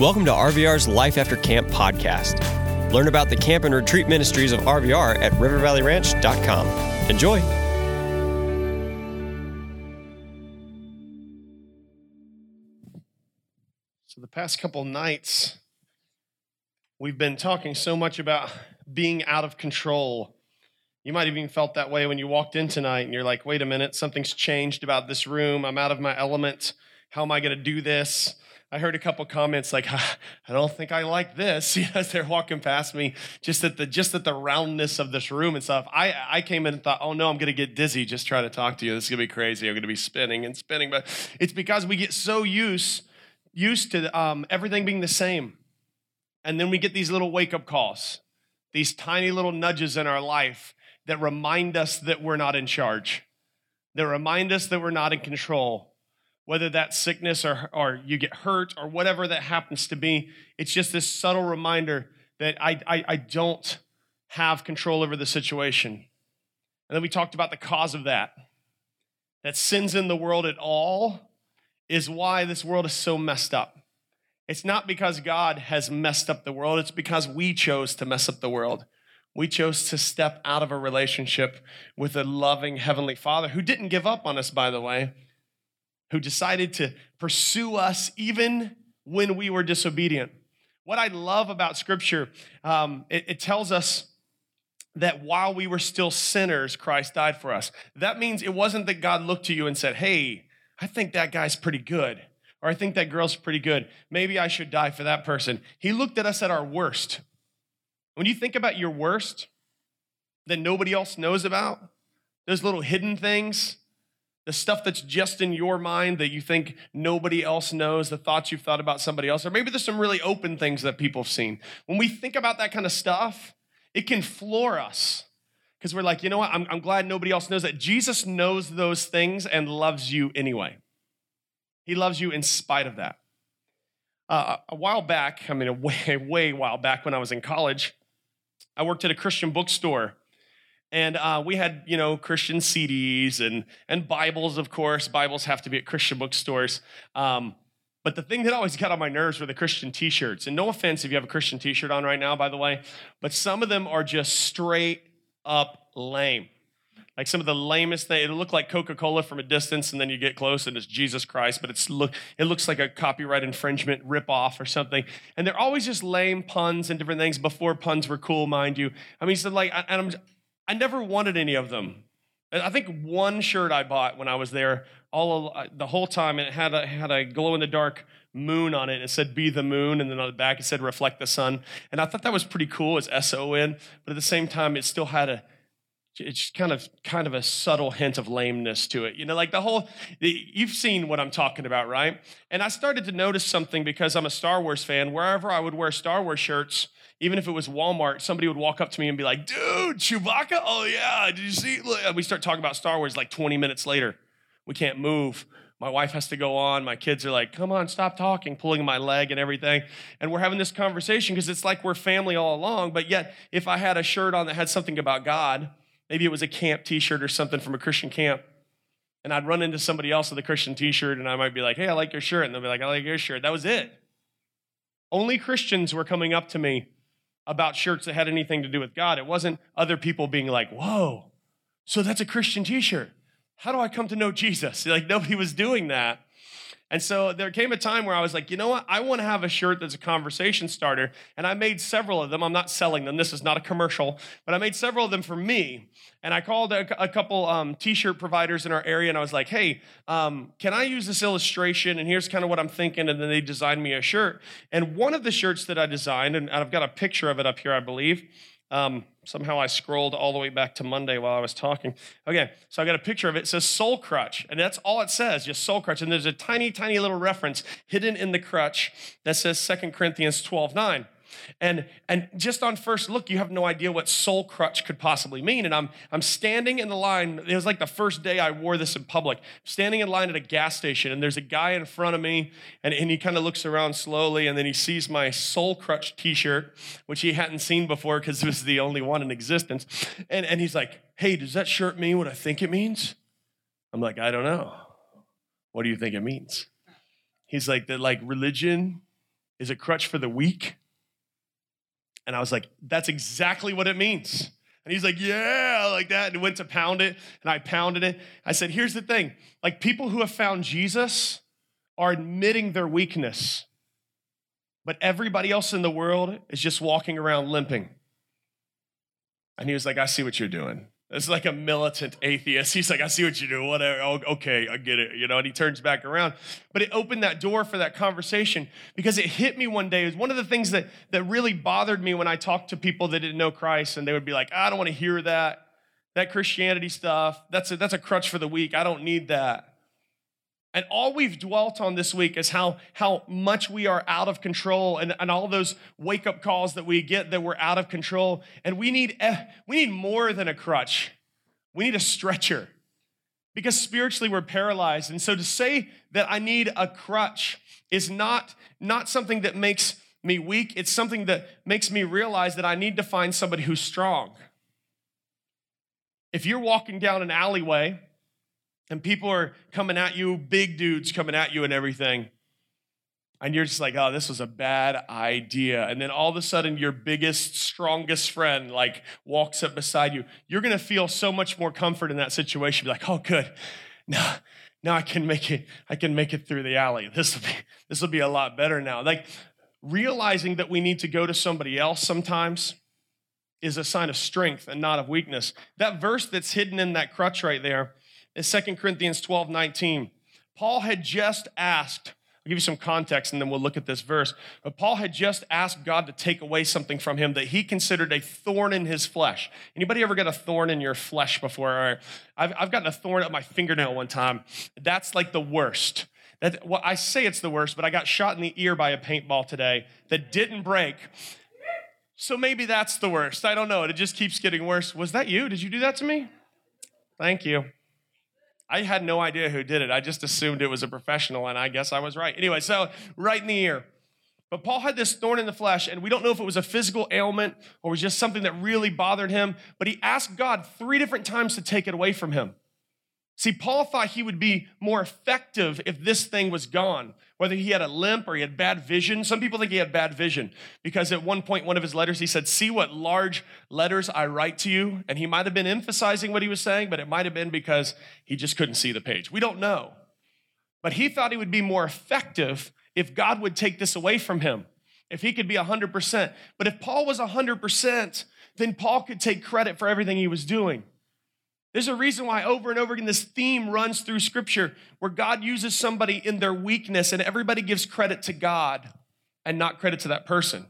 Welcome to RVR's Life After Camp podcast. Learn about the camp and retreat ministries of RVR at rivervalleyranch.com. Enjoy. So, the past couple nights, we've been talking so much about being out of control. You might have even felt that way when you walked in tonight and you're like, wait a minute, something's changed about this room. I'm out of my element. How am I going to do this? I heard a couple comments like, I don't think I like this as they're walking past me, just at the just at the roundness of this room and stuff. I, I came in and thought, oh no, I'm gonna get dizzy just trying to talk to you. This is gonna be crazy. I'm gonna be spinning and spinning. But it's because we get so used used to um, everything being the same. And then we get these little wake-up calls, these tiny little nudges in our life that remind us that we're not in charge, that remind us that we're not in control whether that's sickness or, or you get hurt or whatever that happens to be. It's just this subtle reminder that I, I, I don't have control over the situation. And then we talked about the cause of that. That sins in the world at all is why this world is so messed up. It's not because God has messed up the world, it's because we chose to mess up the world. We chose to step out of a relationship with a loving Heavenly Father who didn't give up on us, by the way who decided to pursue us even when we were disobedient. What I love about Scripture, um, it, it tells us that while we were still sinners, Christ died for us. That means it wasn't that God looked to you and said, Hey, I think that guy's pretty good, or I think that girl's pretty good. Maybe I should die for that person. He looked at us at our worst. When you think about your worst that nobody else knows about, those little hidden things, the stuff that's just in your mind that you think nobody else knows, the thoughts you've thought about somebody else, or maybe there's some really open things that people have seen. When we think about that kind of stuff, it can floor us because we're like, you know what? I'm, I'm glad nobody else knows that. Jesus knows those things and loves you anyway. He loves you in spite of that. Uh, a while back, I mean, a way, way while back when I was in college, I worked at a Christian bookstore and uh, we had you know christian cds and and bibles of course. Bibles have to be at christian bookstores. Um, but the thing that always got on my nerves were the christian t-shirts. And no offense if you have a christian t-shirt on right now by the way but some of them are just straight up lame. Like some of the lamest things it'll look like coca-cola from a distance and then you get close and it's jesus christ but it's look it looks like a copyright infringement rip-off or something. And they're always just lame puns and different things before puns were cool mind you. I mean so like and i'm I never wanted any of them. I think one shirt I bought when I was there all uh, the whole time, and it had a, had a glow in the dark moon on it. It said "Be the moon," and then on the back it said "Reflect the sun." And I thought that was pretty cool. It's S O N, but at the same time, it still had a it's kind of kind of a subtle hint of lameness to it you know like the whole you've seen what i'm talking about right and i started to notice something because i'm a star wars fan wherever i would wear star wars shirts even if it was Walmart, somebody would walk up to me and be like, dude, Chewbacca? Oh, yeah. Did you see? We start talking about Star Wars like 20 minutes later. We can't move. My wife has to go on. My kids are like, come on, stop talking, pulling my leg and everything. And we're having this conversation because it's like we're family all along. But yet, if I had a shirt on that had something about God, maybe it was a camp t shirt or something from a Christian camp, and I'd run into somebody else with a Christian t shirt and I might be like, hey, I like your shirt. And they'll be like, I like your shirt. That was it. Only Christians were coming up to me about shirts that had anything to do with God. It wasn't other people being like, whoa, so that's a Christian t shirt. How do I come to know Jesus? Like, nobody was doing that. And so there came a time where I was like, you know what? I want to have a shirt that's a conversation starter. And I made several of them. I'm not selling them. This is not a commercial, but I made several of them for me. And I called a, a couple um, t shirt providers in our area and I was like, hey, um, can I use this illustration? And here's kind of what I'm thinking. And then they designed me a shirt. And one of the shirts that I designed, and I've got a picture of it up here, I believe. Um, somehow I scrolled all the way back to Monday while I was talking. Okay, so I got a picture of it. It says soul crutch, and that's all it says, just soul crutch. And there's a tiny, tiny little reference hidden in the crutch that says Second Corinthians 12 9. And, and just on first look, you have no idea what soul crutch could possibly mean. And I'm, I'm standing in the line. It was like the first day I wore this in public. standing in line at a gas station, and there's a guy in front of me, and, and he kind of looks around slowly, and then he sees my soul crutch t shirt, which he hadn't seen before because it was the only one in existence. And, and he's like, Hey, does that shirt mean what I think it means? I'm like, I don't know. What do you think it means? He's like, that like religion is a crutch for the weak. And I was like, That's exactly what it means. And he's like, Yeah, like that. And went to pound it. And I pounded it. I said, Here's the thing like people who have found Jesus are admitting their weakness, but everybody else in the world is just walking around limping. And he was like, I see what you're doing. It's like a militant atheist. He's like, I see what you do. Whatever. Oh, okay, I get it. You know, and he turns back around. But it opened that door for that conversation because it hit me one day. It was one of the things that, that really bothered me when I talked to people that didn't know Christ and they would be like, I don't want to hear that. That Christianity stuff, that's a, that's a crutch for the weak. I don't need that. And all we've dwelt on this week is how, how much we are out of control and, and all those wake up calls that we get that we're out of control. And we need, eh, we need more than a crutch, we need a stretcher because spiritually we're paralyzed. And so to say that I need a crutch is not, not something that makes me weak, it's something that makes me realize that I need to find somebody who's strong. If you're walking down an alleyway, and people are coming at you, big dudes coming at you and everything. And you're just like, oh, this was a bad idea. And then all of a sudden, your biggest, strongest friend like walks up beside you. You're gonna feel so much more comfort in that situation. Be like, oh, good. Now, now I can make it, I can make it through the alley. This will be, this will be a lot better now. Like realizing that we need to go to somebody else sometimes is a sign of strength and not of weakness. That verse that's hidden in that crutch right there is 2 Corinthians 12 19. Paul had just asked, I'll give you some context and then we'll look at this verse. But Paul had just asked God to take away something from him that he considered a thorn in his flesh. Anybody ever got a thorn in your flesh before? I've, I've gotten a thorn up my fingernail one time. That's like the worst. That, well, I say it's the worst, but I got shot in the ear by a paintball today that didn't break. So maybe that's the worst. I don't know. It just keeps getting worse. Was that you? Did you do that to me? Thank you. I had no idea who did it. I just assumed it was a professional, and I guess I was right. Anyway, so right in the ear. But Paul had this thorn in the flesh, and we don't know if it was a physical ailment or was just something that really bothered him. But he asked God three different times to take it away from him. See, Paul thought he would be more effective if this thing was gone, whether he had a limp or he had bad vision. Some people think he had bad vision because at one point, one of his letters, he said, See what large letters I write to you. And he might have been emphasizing what he was saying, but it might have been because he just couldn't see the page. We don't know. But he thought he would be more effective if God would take this away from him, if he could be 100%. But if Paul was 100%, then Paul could take credit for everything he was doing. There's a reason why over and over again this theme runs through scripture where God uses somebody in their weakness and everybody gives credit to God and not credit to that person.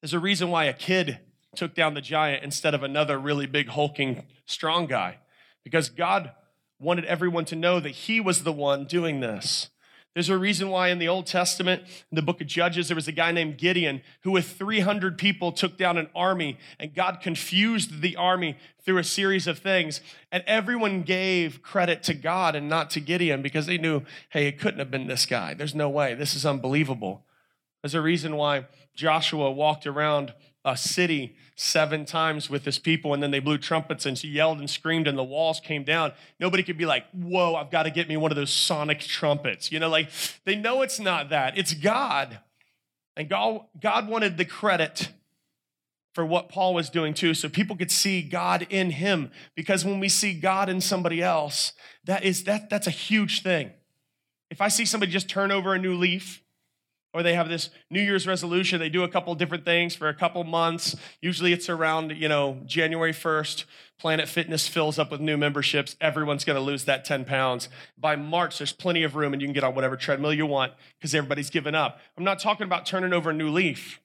There's a reason why a kid took down the giant instead of another really big, hulking, strong guy because God wanted everyone to know that He was the one doing this. There's a reason why in the Old Testament, in the book of Judges, there was a guy named Gideon who, with 300 people, took down an army, and God confused the army through a series of things. And everyone gave credit to God and not to Gideon because they knew, hey, it couldn't have been this guy. There's no way. This is unbelievable. There's a reason why Joshua walked around a city seven times with his people, and then they blew trumpets and she yelled and screamed, and the walls came down. Nobody could be like, Whoa, I've got to get me one of those sonic trumpets. You know, like they know it's not that, it's God. And God, God wanted the credit for what Paul was doing too, so people could see God in him. Because when we see God in somebody else, that is that that's a huge thing. If I see somebody just turn over a new leaf, or they have this New Year's resolution. They do a couple different things for a couple months. Usually it's around, you know, January 1st. Planet Fitness fills up with new memberships. Everyone's going to lose that 10 pounds. By March, there's plenty of room and you can get on whatever treadmill you want because everybody's given up. I'm not talking about turning over a new leaf.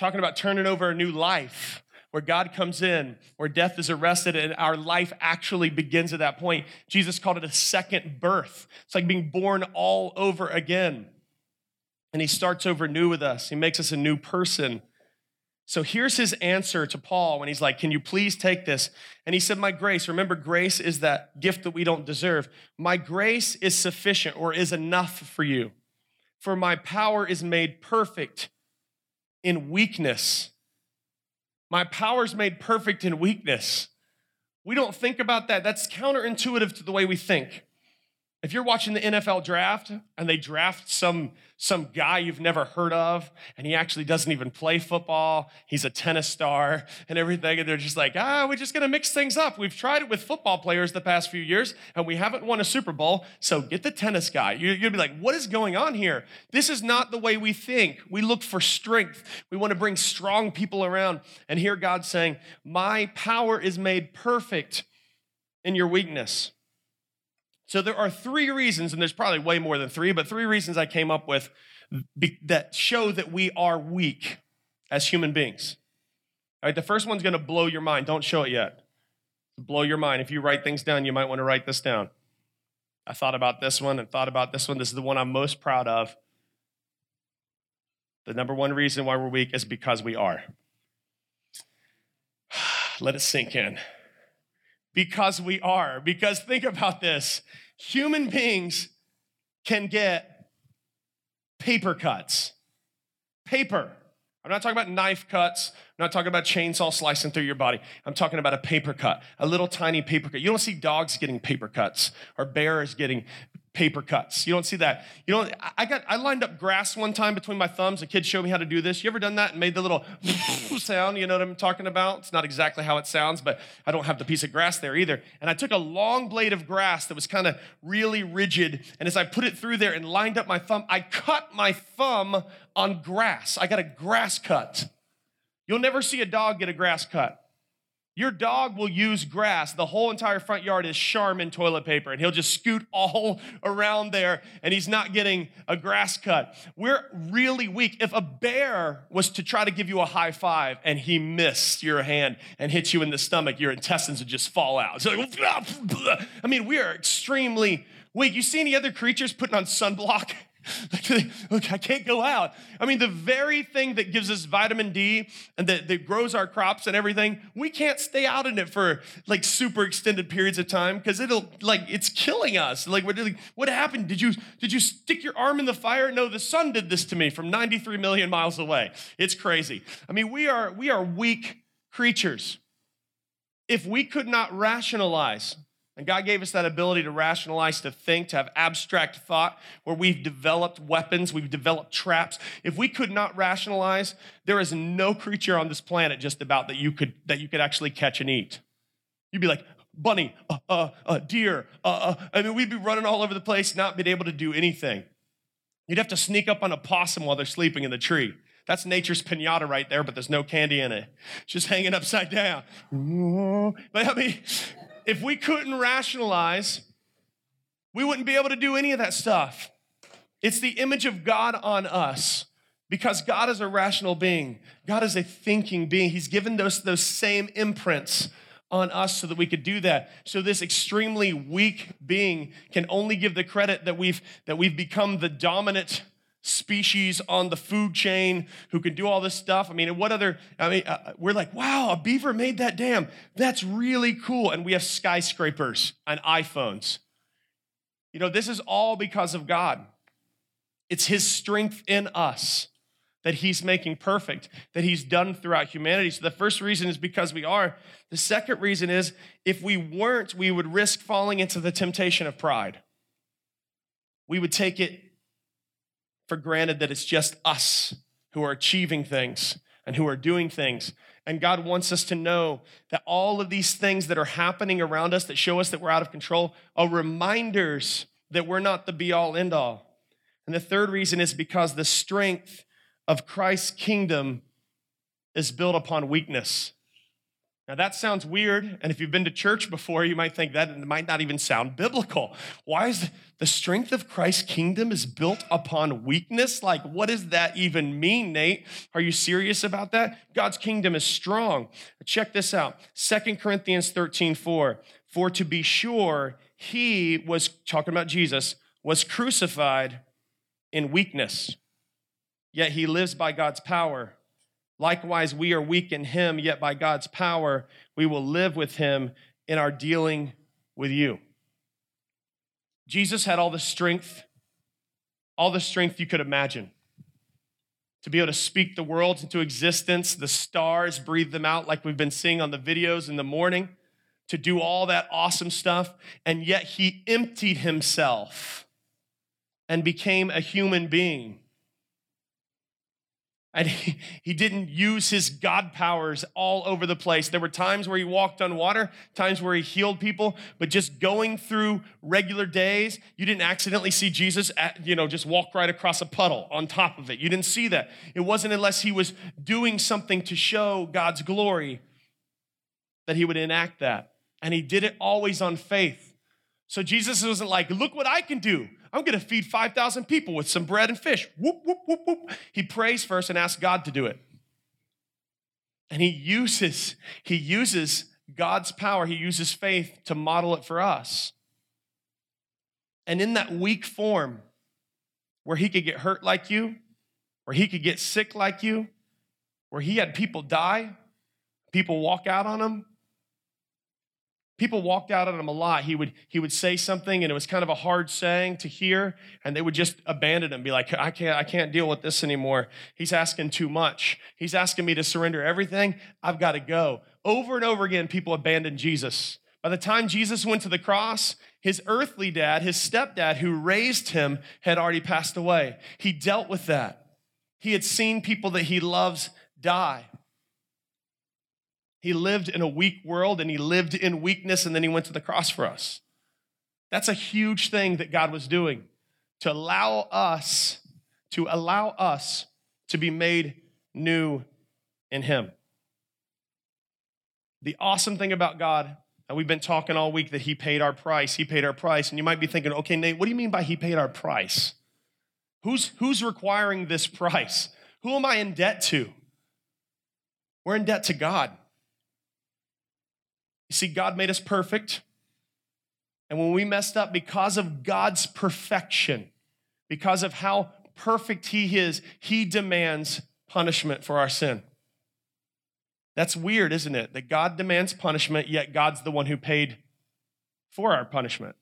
I'm talking about turning over a new life where God comes in, where death is arrested, and our life actually begins at that point. Jesus called it a second birth. It's like being born all over again and he starts over new with us. He makes us a new person. So here's his answer to Paul when he's like, Can you please take this? And he said, My grace, remember, grace is that gift that we don't deserve. My grace is sufficient or is enough for you. For my power is made perfect in weakness. My power is made perfect in weakness. We don't think about that. That's counterintuitive to the way we think. If you're watching the NFL draft and they draft some, some guy you've never heard of, and he actually doesn't even play football, he's a tennis star and everything, and they're just like, ah, we're just gonna mix things up. We've tried it with football players the past few years, and we haven't won a Super Bowl, so get the tennis guy. You're gonna be like, what is going on here? This is not the way we think. We look for strength, we wanna bring strong people around, and hear God saying, My power is made perfect in your weakness. So there are three reasons, and there's probably way more than three, but three reasons I came up with that show that we are weak as human beings. All right, the first one's gonna blow your mind. Don't show it yet. Blow your mind. If you write things down, you might wanna write this down. I thought about this one and thought about this one. This is the one I'm most proud of. The number one reason why we're weak is because we are. Let it sink in because we are. Because think about this human beings can get paper cuts. Paper. I'm not talking about knife cuts. I'm not talking about chainsaw slicing through your body. I'm talking about a paper cut, a little tiny paper cut. You don't see dogs getting paper cuts or bears getting paper cuts. You don't see that. You know, I got I lined up grass one time between my thumbs. A kid showed me how to do this. You ever done that and made the little sound? You know what I'm talking about? It's not exactly how it sounds, but I don't have the piece of grass there either. And I took a long blade of grass that was kind of really rigid, and as I put it through there and lined up my thumb, I cut my thumb on grass. I got a grass cut. You'll never see a dog get a grass cut. Your dog will use grass. The whole entire front yard is Charmin toilet paper, and he'll just scoot all around there, and he's not getting a grass cut. We're really weak. If a bear was to try to give you a high five and he missed your hand and hit you in the stomach, your intestines would just fall out. Like, I mean, we are extremely weak. You see any other creatures putting on sunblock? Look, I can't go out. I mean, the very thing that gives us vitamin D and that, that grows our crops and everything, we can't stay out in it for like super extended periods of time because it'll like it's killing us. Like what, what happened? Did you did you stick your arm in the fire? No, the sun did this to me from 93 million miles away. It's crazy. I mean, we are we are weak creatures. If we could not rationalize and God gave us that ability to rationalize, to think, to have abstract thought, where we've developed weapons, we've developed traps. If we could not rationalize, there is no creature on this planet just about that you could that you could actually catch and eat. You'd be like, bunny, uh, uh, uh, deer. Uh, uh. I mean, we'd be running all over the place, not being able to do anything. You'd have to sneak up on a possum while they're sleeping in the tree. That's nature's pinata right there, but there's no candy in it. It's just hanging upside down. But I mean, if we couldn't rationalize, we wouldn't be able to do any of that stuff. It's the image of God on us because God is a rational being. God is a thinking being. He's given those, those same imprints on us so that we could do that. So this extremely weak being can only give the credit that we've that we've become the dominant species on the food chain who can do all this stuff. I mean, what other, I mean, uh, we're like, wow, a beaver made that dam. That's really cool. And we have skyscrapers and iPhones. You know, this is all because of God. It's His strength in us that He's making perfect, that He's done throughout humanity. So the first reason is because we are. The second reason is if we weren't, we would risk falling into the temptation of pride. We would take it for granted that it's just us who are achieving things and who are doing things. And God wants us to know that all of these things that are happening around us that show us that we're out of control are reminders that we're not the be all end all. And the third reason is because the strength of Christ's kingdom is built upon weakness. Now, that sounds weird. And if you've been to church before, you might think that might not even sound biblical. Why is the strength of Christ's kingdom is built upon weakness? Like, what does that even mean, Nate? Are you serious about that? God's kingdom is strong. Check this out Second Corinthians 13 4. For to be sure, he was talking about Jesus, was crucified in weakness, yet he lives by God's power. Likewise, we are weak in him, yet by God's power, we will live with him in our dealing with you. Jesus had all the strength, all the strength you could imagine to be able to speak the worlds into existence. The stars breathe them out, like we've been seeing on the videos in the morning. to do all that awesome stuff, and yet he emptied himself and became a human being. And he, he didn't use his God powers all over the place. There were times where he walked on water, times where he healed people, but just going through regular days, you didn't accidentally see Jesus, at, you know, just walk right across a puddle on top of it. You didn't see that. It wasn't unless he was doing something to show God's glory that he would enact that. And he did it always on faith. So Jesus wasn't like, look what I can do. I'm going to feed 5,000 people with some bread and fish. Whoop, whoop, whoop, whoop. He prays first and asks God to do it. And he uses, he uses God's power, he uses faith to model it for us. And in that weak form, where he could get hurt like you, where he could get sick like you, where he had people die, people walk out on him, people walked out on him a lot. He would he would say something and it was kind of a hard saying to hear and they would just abandon him be like i can't i can't deal with this anymore. He's asking too much. He's asking me to surrender everything. I've got to go. Over and over again people abandoned jesus. By the time jesus went to the cross his earthly dad his stepdad who raised him had already passed away. He dealt with that. He had seen people that he loves die he lived in a weak world and he lived in weakness and then he went to the cross for us. That's a huge thing that God was doing to allow us to allow us to be made new in him. The awesome thing about God, and we've been talking all week that he paid our price, he paid our price, and you might be thinking, "Okay, Nate, what do you mean by he paid our price? Who's who's requiring this price? Who am I in debt to?" We're in debt to God. You see, God made us perfect. And when we messed up, because of God's perfection, because of how perfect He is, He demands punishment for our sin. That's weird, isn't it? That God demands punishment, yet God's the one who paid for our punishment.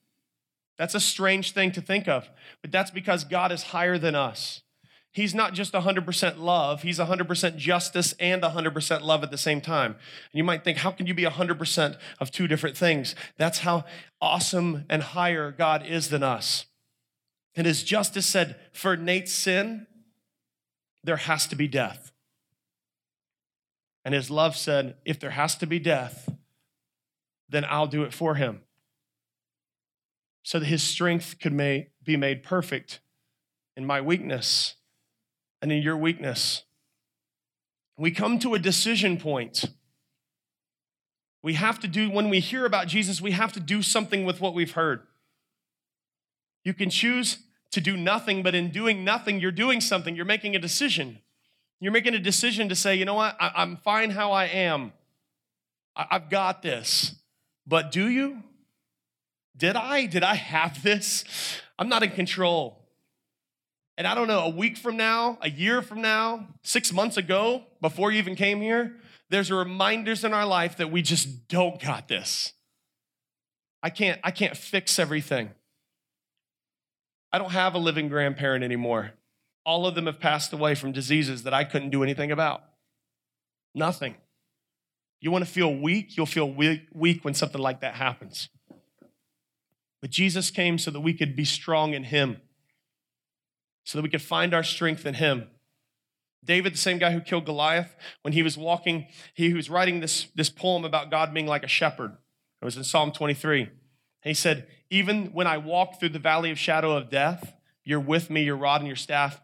That's a strange thing to think of, but that's because God is higher than us. He's not just 100% love, he's 100% justice and 100% love at the same time. And you might think, how can you be 100% of two different things? That's how awesome and higher God is than us. And his justice said, for Nate's sin, there has to be death. And his love said, if there has to be death, then I'll do it for him. So that his strength could be made perfect in my weakness and in your weakness. We come to a decision point. We have to do, when we hear about Jesus, we have to do something with what we've heard. You can choose to do nothing, but in doing nothing, you're doing something. You're making a decision. You're making a decision to say, you know what, I, am fine how I am. I, I've got this. But do you? Did I? Did I have this? I'm not in control. And I don't know, a week from now, a year from now, six months ago, before you even came here, there's reminders in our life that we just don't got this. I can't, I can't fix everything. I don't have a living grandparent anymore. All of them have passed away from diseases that I couldn't do anything about. Nothing. You want to feel weak? You'll feel weak when something like that happens. But Jesus came so that we could be strong in Him so that we could find our strength in him. David, the same guy who killed Goliath, when he was walking, he was writing this, this poem about God being like a shepherd. It was in Psalm 23. He said, Even when I walk through the valley of shadow of death, you're with me, your rod and your staff,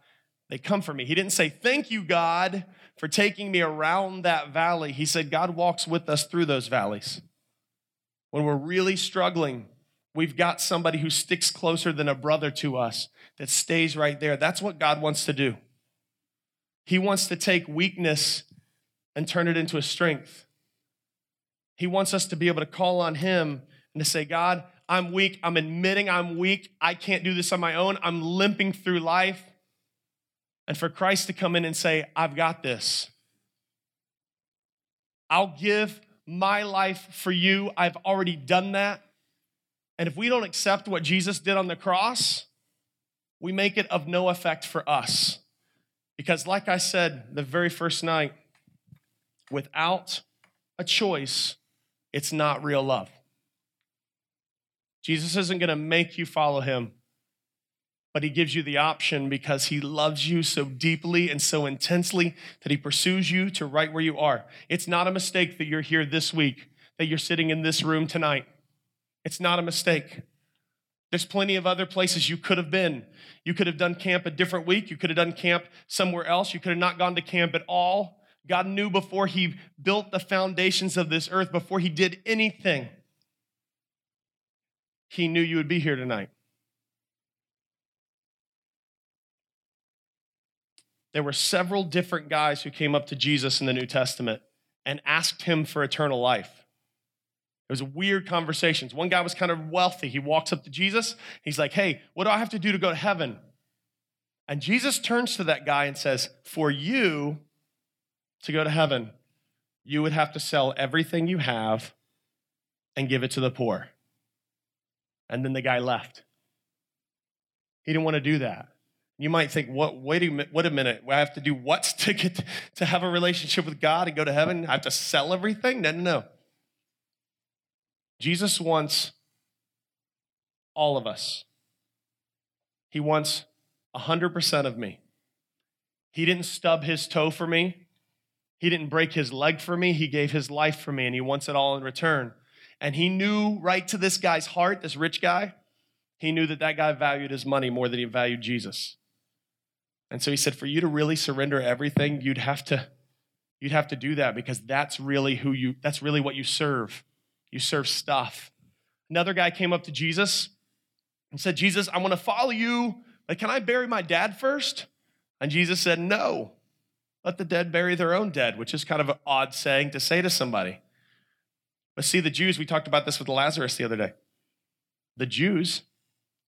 they come for me. He didn't say, Thank you, God, for taking me around that valley. He said, God walks with us through those valleys. When we're really struggling, we've got somebody who sticks closer than a brother to us that stays right there. That's what God wants to do. He wants to take weakness and turn it into a strength. He wants us to be able to call on Him and to say, God, I'm weak. I'm admitting I'm weak. I can't do this on my own. I'm limping through life. And for Christ to come in and say, I've got this. I'll give my life for you. I've already done that. And if we don't accept what Jesus did on the cross, we make it of no effect for us. Because, like I said the very first night, without a choice, it's not real love. Jesus isn't going to make you follow him, but he gives you the option because he loves you so deeply and so intensely that he pursues you to right where you are. It's not a mistake that you're here this week, that you're sitting in this room tonight. It's not a mistake. There's plenty of other places you could have been. You could have done camp a different week. You could have done camp somewhere else. You could have not gone to camp at all. God knew before He built the foundations of this earth, before He did anything, He knew you would be here tonight. There were several different guys who came up to Jesus in the New Testament and asked Him for eternal life. It was weird conversations. One guy was kind of wealthy. He walks up to Jesus. He's like, Hey, what do I have to do to go to heaven? And Jesus turns to that guy and says, For you, to go to heaven, you would have to sell everything you have and give it to the poor. And then the guy left. He didn't want to do that. You might think, what, wait a minute, wait a minute. I have to do what to get to have a relationship with God and go to heaven? I have to sell everything? No, no, no. Jesus wants all of us. He wants 100% of me. He didn't stub his toe for me. He didn't break his leg for me, he gave his life for me, and he wants it all in return. And he knew right to this guy's heart, this rich guy, he knew that that guy valued his money more than he valued Jesus. And so he said, for you to really surrender everything, you'd have to you'd have to do that because that's really who you that's really what you serve. You serve stuff. Another guy came up to Jesus and said, Jesus, I want to follow you, but can I bury my dad first? And Jesus said, No. Let the dead bury their own dead, which is kind of an odd saying to say to somebody. But see, the Jews, we talked about this with Lazarus the other day. The Jews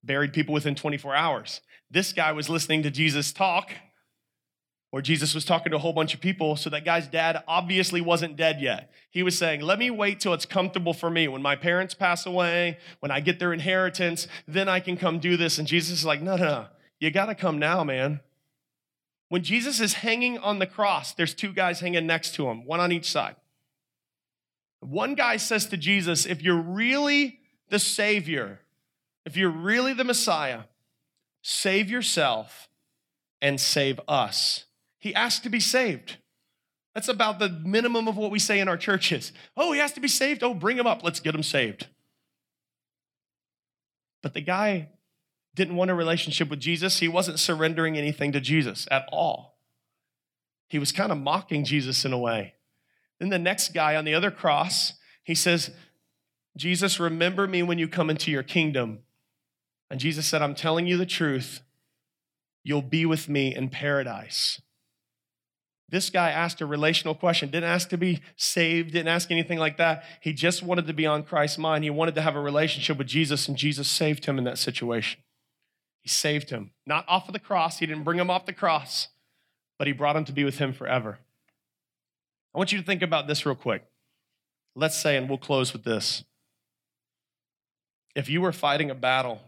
buried people within 24 hours. This guy was listening to Jesus talk, where Jesus was talking to a whole bunch of people. So that guy's dad obviously wasn't dead yet. He was saying, Let me wait till it's comfortable for me. When my parents pass away, when I get their inheritance, then I can come do this. And Jesus is like, No, no, no. You got to come now, man. When Jesus is hanging on the cross, there's two guys hanging next to him, one on each side. One guy says to Jesus, If you're really the Savior, if you're really the Messiah, save yourself and save us. He asked to be saved. That's about the minimum of what we say in our churches. Oh, he has to be saved. Oh, bring him up. Let's get him saved. But the guy didn't want a relationship with Jesus, he wasn't surrendering anything to Jesus at all. He was kind of mocking Jesus in a way. Then the next guy on the other cross, he says, Jesus, remember me when you come into your kingdom. And Jesus said, I'm telling you the truth. You'll be with me in paradise. This guy asked a relational question, didn't ask to be saved, didn't ask anything like that. He just wanted to be on Christ's mind. He wanted to have a relationship with Jesus, and Jesus saved him in that situation. He saved him, not off of the cross. He didn't bring him off the cross, but he brought him to be with him forever. I want you to think about this real quick. Let's say, and we'll close with this. If you were fighting a battle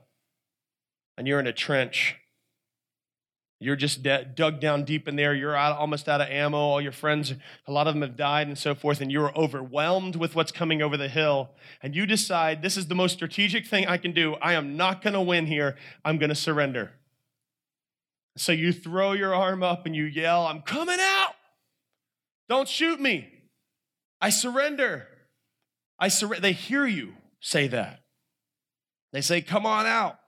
and you're in a trench you're just de- dug down deep in there. You're out, almost out of ammo. All your friends, a lot of them have died and so forth, and you're overwhelmed with what's coming over the hill. And you decide, this is the most strategic thing I can do. I am not going to win here. I'm going to surrender. So you throw your arm up and you yell, I'm coming out. Don't shoot me. I surrender. I surrender. They hear you say that. They say, Come on out.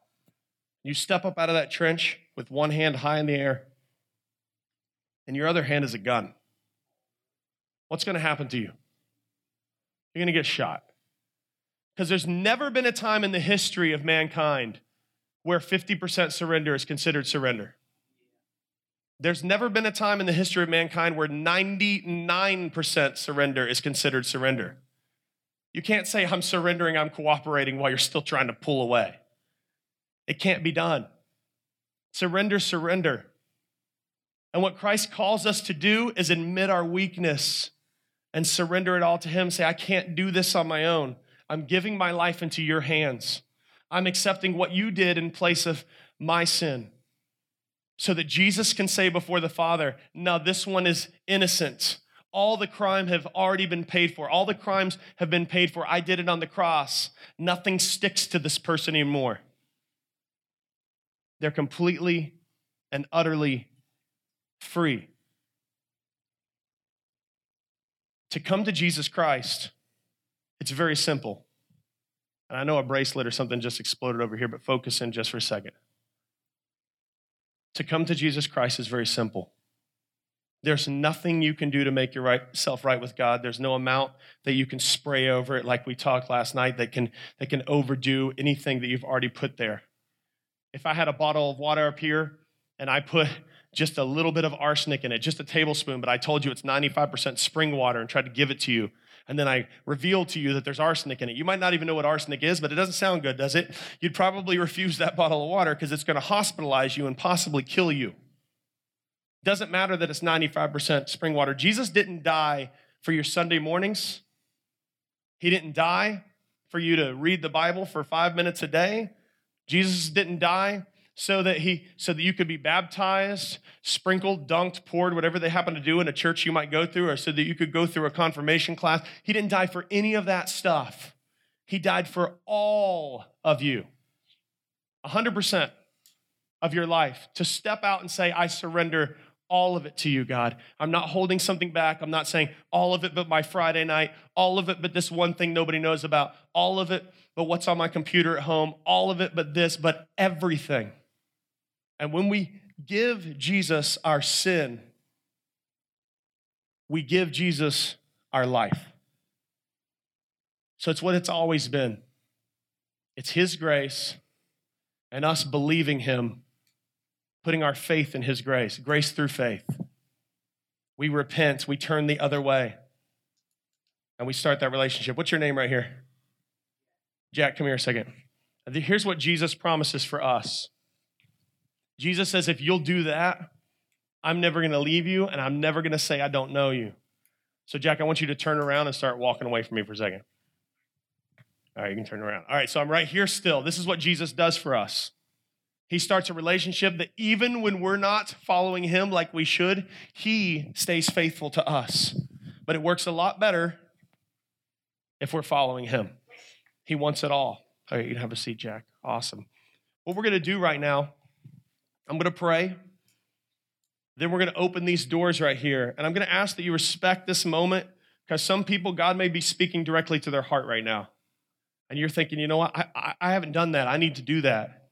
You step up out of that trench with one hand high in the air, and your other hand is a gun. What's going to happen to you? You're going to get shot. Because there's never been a time in the history of mankind where 50% surrender is considered surrender. There's never been a time in the history of mankind where 99% surrender is considered surrender. You can't say, I'm surrendering, I'm cooperating while you're still trying to pull away. It can't be done. Surrender, surrender. And what Christ calls us to do is admit our weakness and surrender it all to Him. Say, I can't do this on my own. I'm giving my life into your hands. I'm accepting what you did in place of my sin so that Jesus can say before the Father, now this one is innocent. All the crime have already been paid for. All the crimes have been paid for. I did it on the cross. Nothing sticks to this person anymore. They're completely and utterly free. To come to Jesus Christ, it's very simple. And I know a bracelet or something just exploded over here, but focus in just for a second. To come to Jesus Christ is very simple. There's nothing you can do to make yourself right with God. There's no amount that you can spray over it, like we talked last night, that can, that can overdo anything that you've already put there. If I had a bottle of water up here and I put just a little bit of arsenic in it, just a tablespoon, but I told you it's 95% spring water and tried to give it to you, and then I revealed to you that there's arsenic in it. You might not even know what arsenic is, but it doesn't sound good, does it? You'd probably refuse that bottle of water because it's going to hospitalize you and possibly kill you. It Doesn't matter that it's 95% spring water. Jesus didn't die for your Sunday mornings. He didn't die for you to read the Bible for five minutes a day. Jesus didn't die so that he so that you could be baptized sprinkled dunked poured whatever they happen to do in a church you might go through or so that you could go through a confirmation class. He didn't die for any of that stuff. He died for all of you. 100% of your life to step out and say i surrender all of it to you, God. I'm not holding something back. I'm not saying all of it but my Friday night, all of it but this one thing nobody knows about, all of it but what's on my computer at home, all of it but this, but everything. And when we give Jesus our sin, we give Jesus our life. So it's what it's always been. It's His grace and us believing Him putting our faith in His grace, grace through faith. We repent, we turn the other way, and we start that relationship. What's your name right here? Jack, come here a second. Here's what Jesus promises for us Jesus says, if you'll do that, I'm never going to leave you, and I'm never going to say I don't know you. So, Jack, I want you to turn around and start walking away from me for a second. All right, you can turn around. All right, so I'm right here still. This is what Jesus does for us. He starts a relationship that even when we're not following him like we should, he stays faithful to us. But it works a lot better if we're following him. He wants it all. All right, you can have a seat, Jack. Awesome. What we're going to do right now, I'm going to pray. Then we're going to open these doors right here. And I'm going to ask that you respect this moment because some people, God may be speaking directly to their heart right now. And you're thinking, you know what? I, I, I haven't done that. I need to do that.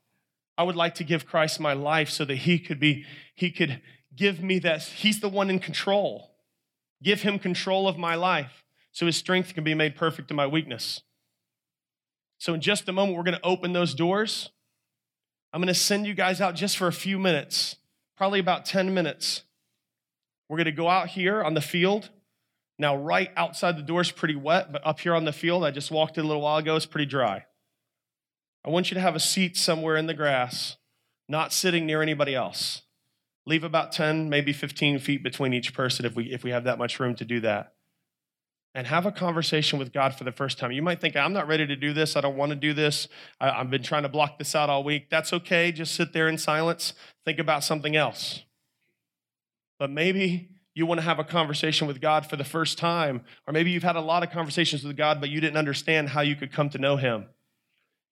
I would like to give Christ my life so that he could be, he could give me that. He's the one in control. Give him control of my life so his strength can be made perfect in my weakness. So, in just a moment, we're going to open those doors. I'm going to send you guys out just for a few minutes, probably about 10 minutes. We're going to go out here on the field. Now, right outside the door is pretty wet, but up here on the field, I just walked in a little while ago, it's pretty dry. I want you to have a seat somewhere in the grass, not sitting near anybody else. Leave about 10, maybe 15 feet between each person if we, if we have that much room to do that. And have a conversation with God for the first time. You might think, I'm not ready to do this. I don't want to do this. I, I've been trying to block this out all week. That's okay. Just sit there in silence. Think about something else. But maybe you want to have a conversation with God for the first time, or maybe you've had a lot of conversations with God, but you didn't understand how you could come to know Him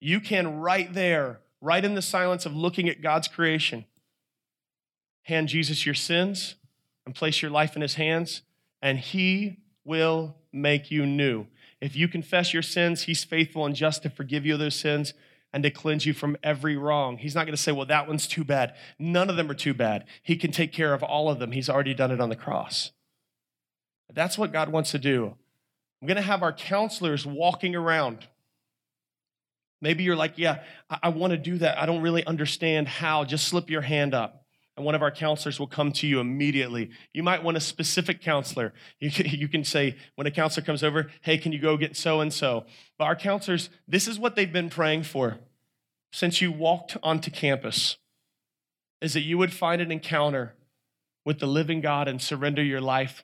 you can right there, right in the silence of looking at God's creation, hand Jesus your sins and place your life in his hands, and he will make you new. If you confess your sins, he's faithful and just to forgive you those sins and to cleanse you from every wrong. He's not going to say, well, that one's too bad. None of them are too bad. He can take care of all of them. He's already done it on the cross. That's what God wants to do. I'm going to have our counselors walking around Maybe you're like, yeah, I, I want to do that. I don't really understand how. Just slip your hand up. And one of our counselors will come to you immediately. You might want a specific counselor. You can, you can say, when a counselor comes over, hey, can you go get so and so? But our counselors, this is what they've been praying for since you walked onto campus is that you would find an encounter with the living God and surrender your life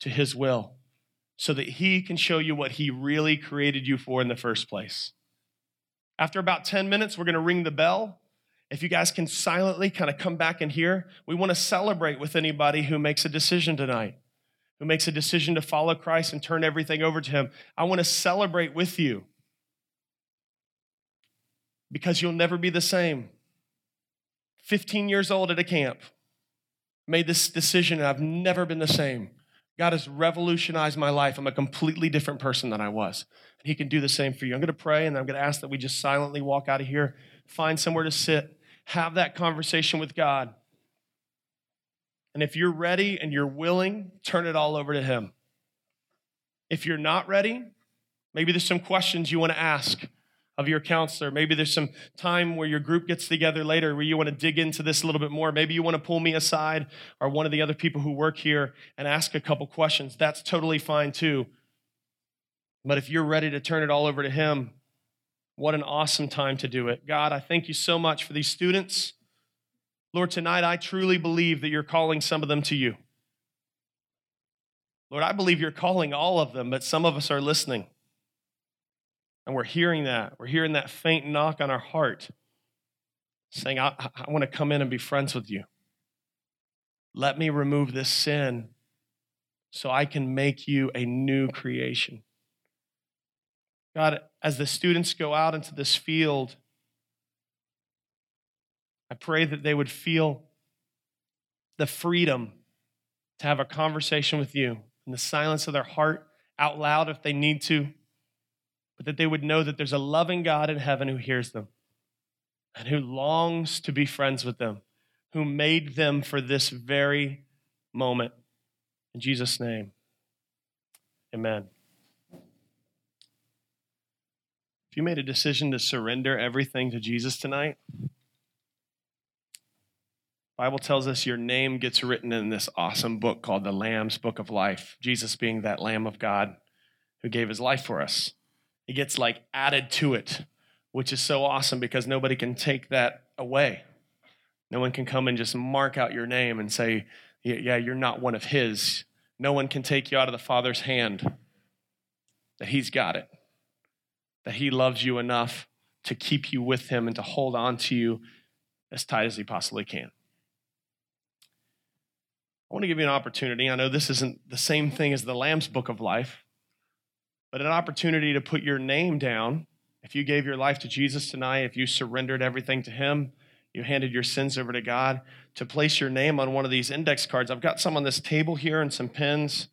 to his will so that he can show you what he really created you for in the first place. After about 10 minutes, we're going to ring the bell. If you guys can silently kind of come back in here, we want to celebrate with anybody who makes a decision tonight. who makes a decision to follow Christ and turn everything over to Him. I want to celebrate with you because you'll never be the same. 15 years old at a camp, made this decision, and I've never been the same. God has revolutionized my life. I'm a completely different person than I was. And He can do the same for you. I'm going to pray and I'm going to ask that we just silently walk out of here, find somewhere to sit, have that conversation with God. And if you're ready and you're willing, turn it all over to Him. If you're not ready, maybe there's some questions you want to ask of your counselor. Maybe there's some time where your group gets together later where you want to dig into this a little bit more. Maybe you want to pull me aside or one of the other people who work here and ask a couple questions. That's totally fine too. But if you're ready to turn it all over to Him, what an awesome time to do it. God, I thank you so much for these students. Lord, tonight I truly believe that you're calling some of them to you. Lord, I believe you're calling all of them, but some of us are listening. And we're hearing that. We're hearing that faint knock on our heart saying, I, I want to come in and be friends with you. Let me remove this sin so I can make you a new creation. God, as the students go out into this field, I pray that they would feel the freedom to have a conversation with you in the silence of their heart, out loud if they need to, but that they would know that there's a loving God in heaven who hears them and who longs to be friends with them, who made them for this very moment. In Jesus' name, amen. If you made a decision to surrender everything to Jesus tonight, Bible tells us your name gets written in this awesome book called the Lamb's Book of Life. Jesus being that Lamb of God who gave his life for us it gets like added to it, which is so awesome because nobody can take that away. No one can come and just mark out your name and say, yeah, you're not one of his. No one can take you out of the Father's hand. That he's got it. That he loves you enough to keep you with him and to hold on to you as tight as he possibly can. I want to give you an opportunity. I know this isn't the same thing as the Lamb's Book of Life, but an opportunity to put your name down. If you gave your life to Jesus tonight, if you surrendered everything to Him, you handed your sins over to God, to place your name on one of these index cards. I've got some on this table here and some pens.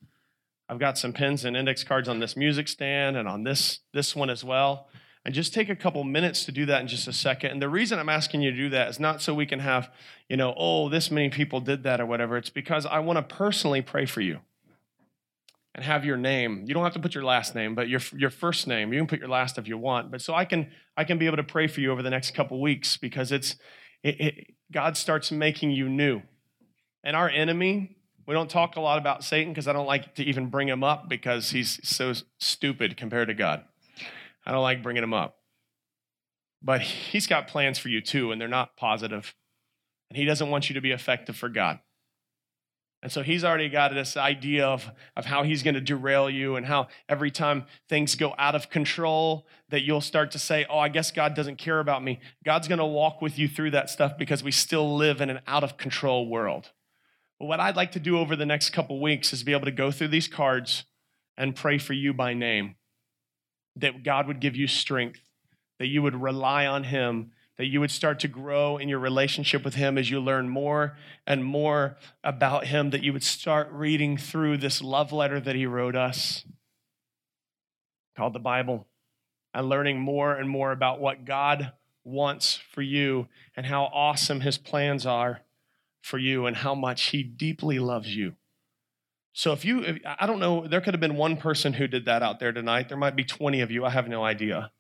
I've got some pens and index cards on this music stand and on this, this one as well. And just take a couple minutes to do that in just a second. And the reason I'm asking you to do that is not so we can have, you know, oh, this many people did that or whatever. It's because I want to personally pray for you and have your name. You don't have to put your last name, but your your first name. You can put your last if you want. But so I can I can be able to pray for you over the next couple weeks because it's it, it, God starts making you new. And our enemy, we don't talk a lot about Satan because I don't like to even bring him up because he's so stupid compared to God. I don't like bringing him up. But he's got plans for you too, and they're not positive. And he doesn't want you to be effective for God. And so he's already got this idea of, of how he's going to derail you and how every time things go out of control, that you'll start to say, Oh, I guess God doesn't care about me. God's going to walk with you through that stuff because we still live in an out of control world. But what I'd like to do over the next couple weeks is be able to go through these cards and pray for you by name. That God would give you strength, that you would rely on Him that you would start to grow in your relationship with Him as you learn more and more about Him, that you would start reading through this love letter that He wrote us called the Bible and learning more and more about what God wants for you and how awesome His plans are for you and how much He deeply loves you. So, if you, I don't know, there could have been one person who did that out there tonight. There might be 20 of you. I have no idea.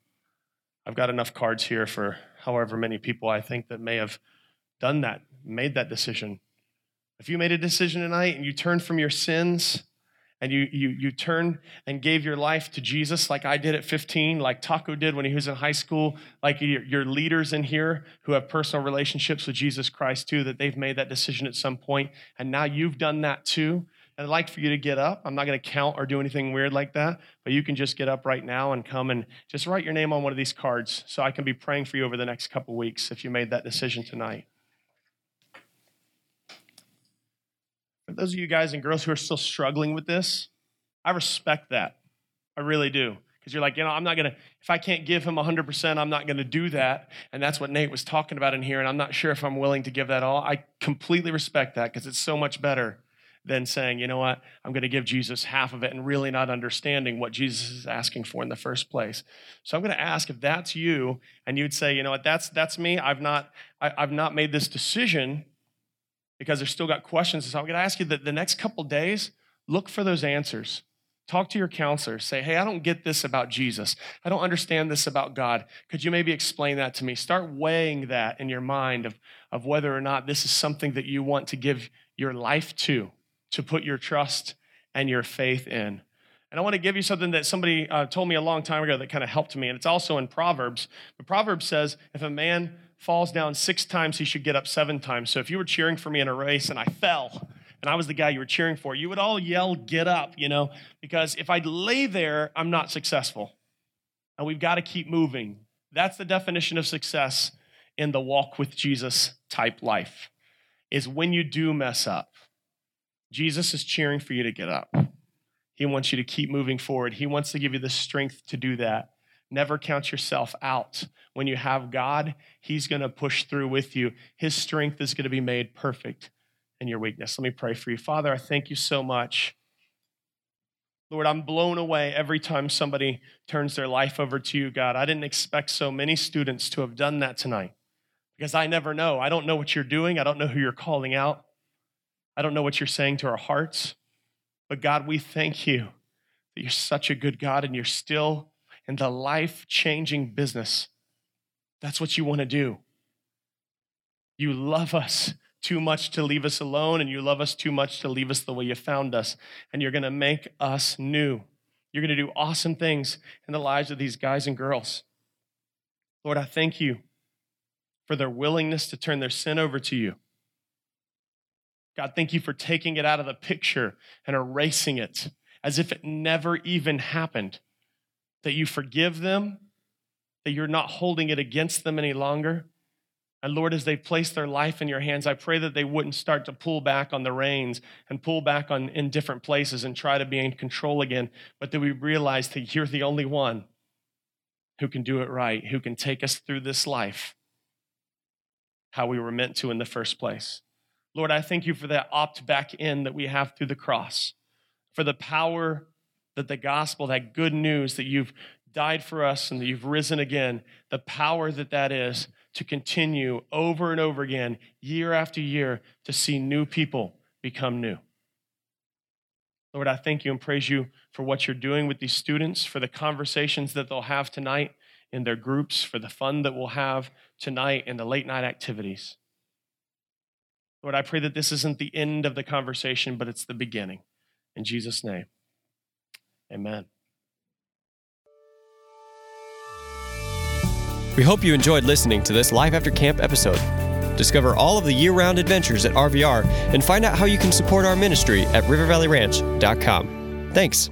I've got enough cards here for however many people I think that may have done that, made that decision. If you made a decision tonight and you turned from your sins and you, you, you turned and gave your life to Jesus like I did at 15, like Taco did when he was in high school, like your, your leaders in here who have personal relationships with Jesus Christ too, that they've made that decision at some point, and now you've done that too, I'd like for you to get up. I'm not going to count or do anything weird like that, but you can just get up right now and come and just write your name on one of these cards so I can be praying for you over the next couple weeks if you made that decision tonight. For those of you guys and girls who are still struggling with this, I respect that. I really do. Because you're like, you know, I'm not going to, if I can't give him 100%, I'm not going to do that. And that's what Nate was talking about in here. And I'm not sure if I'm willing to give that all. I completely respect that because it's so much better than saying, you know what, I'm going to give Jesus half of it and really not understanding what Jesus is asking for in the first place. So I'm going to ask if that's you and you'd say, you know what, that's, that's me. I've not, I, have not made this decision because there's still got questions. So I'm going to ask you that the next couple days, look for those answers. Talk to your counselor. Say, hey, I don't get this about Jesus. I don't understand this about God. Could you maybe explain that to me? Start weighing that in your mind of, of whether or not this is something that you want to give your life to, to put your trust and your faith in. And I want to give you something that somebody uh, told me a long time ago that kind of helped me. And it's also in Proverbs. But Proverbs says if a man falls down six times, he should get up seven times. So if you were cheering for me in a race and I fell, and I was the guy you were cheering for, you would all yell, Get up, you know, because if I lay there, I'm not successful. And we've got to keep moving. That's the definition of success in the walk with Jesus type life, is when you do mess up. Jesus is cheering for you to get up. He wants you to keep moving forward. He wants to give you the strength to do that. Never count yourself out. When you have God, He's going to push through with you. His strength is going to be made perfect in your weakness. Let me pray for you. Father, I thank you so much. Lord, I'm blown away every time somebody turns their life over to you, God. I didn't expect so many students to have done that tonight because I never know. I don't know what you're doing, I don't know who you're calling out, I don't know what you're saying to our hearts. But God, we thank you that you're such a good God and you're still in the life changing business. That's what you want to do. You love us too much to leave us alone, and you love us too much to leave us the way you found us. And you're going to make us new. You're going to do awesome things in the lives of these guys and girls. Lord, I thank you for their willingness to turn their sin over to you. God, thank you for taking it out of the picture and erasing it as if it never even happened. That you forgive them, that you're not holding it against them any longer, and Lord, as they've placed their life in your hands, I pray that they wouldn't start to pull back on the reins and pull back on in different places and try to be in control again, but that we realize that you're the only one who can do it right, who can take us through this life how we were meant to in the first place. Lord, I thank you for that opt back in that we have through the cross, for the power that the gospel, that good news that you've died for us and that you've risen again, the power that that is to continue over and over again, year after year, to see new people become new. Lord, I thank you and praise you for what you're doing with these students, for the conversations that they'll have tonight in their groups, for the fun that we'll have tonight in the late night activities. Lord, I pray that this isn't the end of the conversation, but it's the beginning. In Jesus' name, amen. We hope you enjoyed listening to this Life After Camp episode. Discover all of the year round adventures at RVR and find out how you can support our ministry at rivervalleyranch.com. Thanks.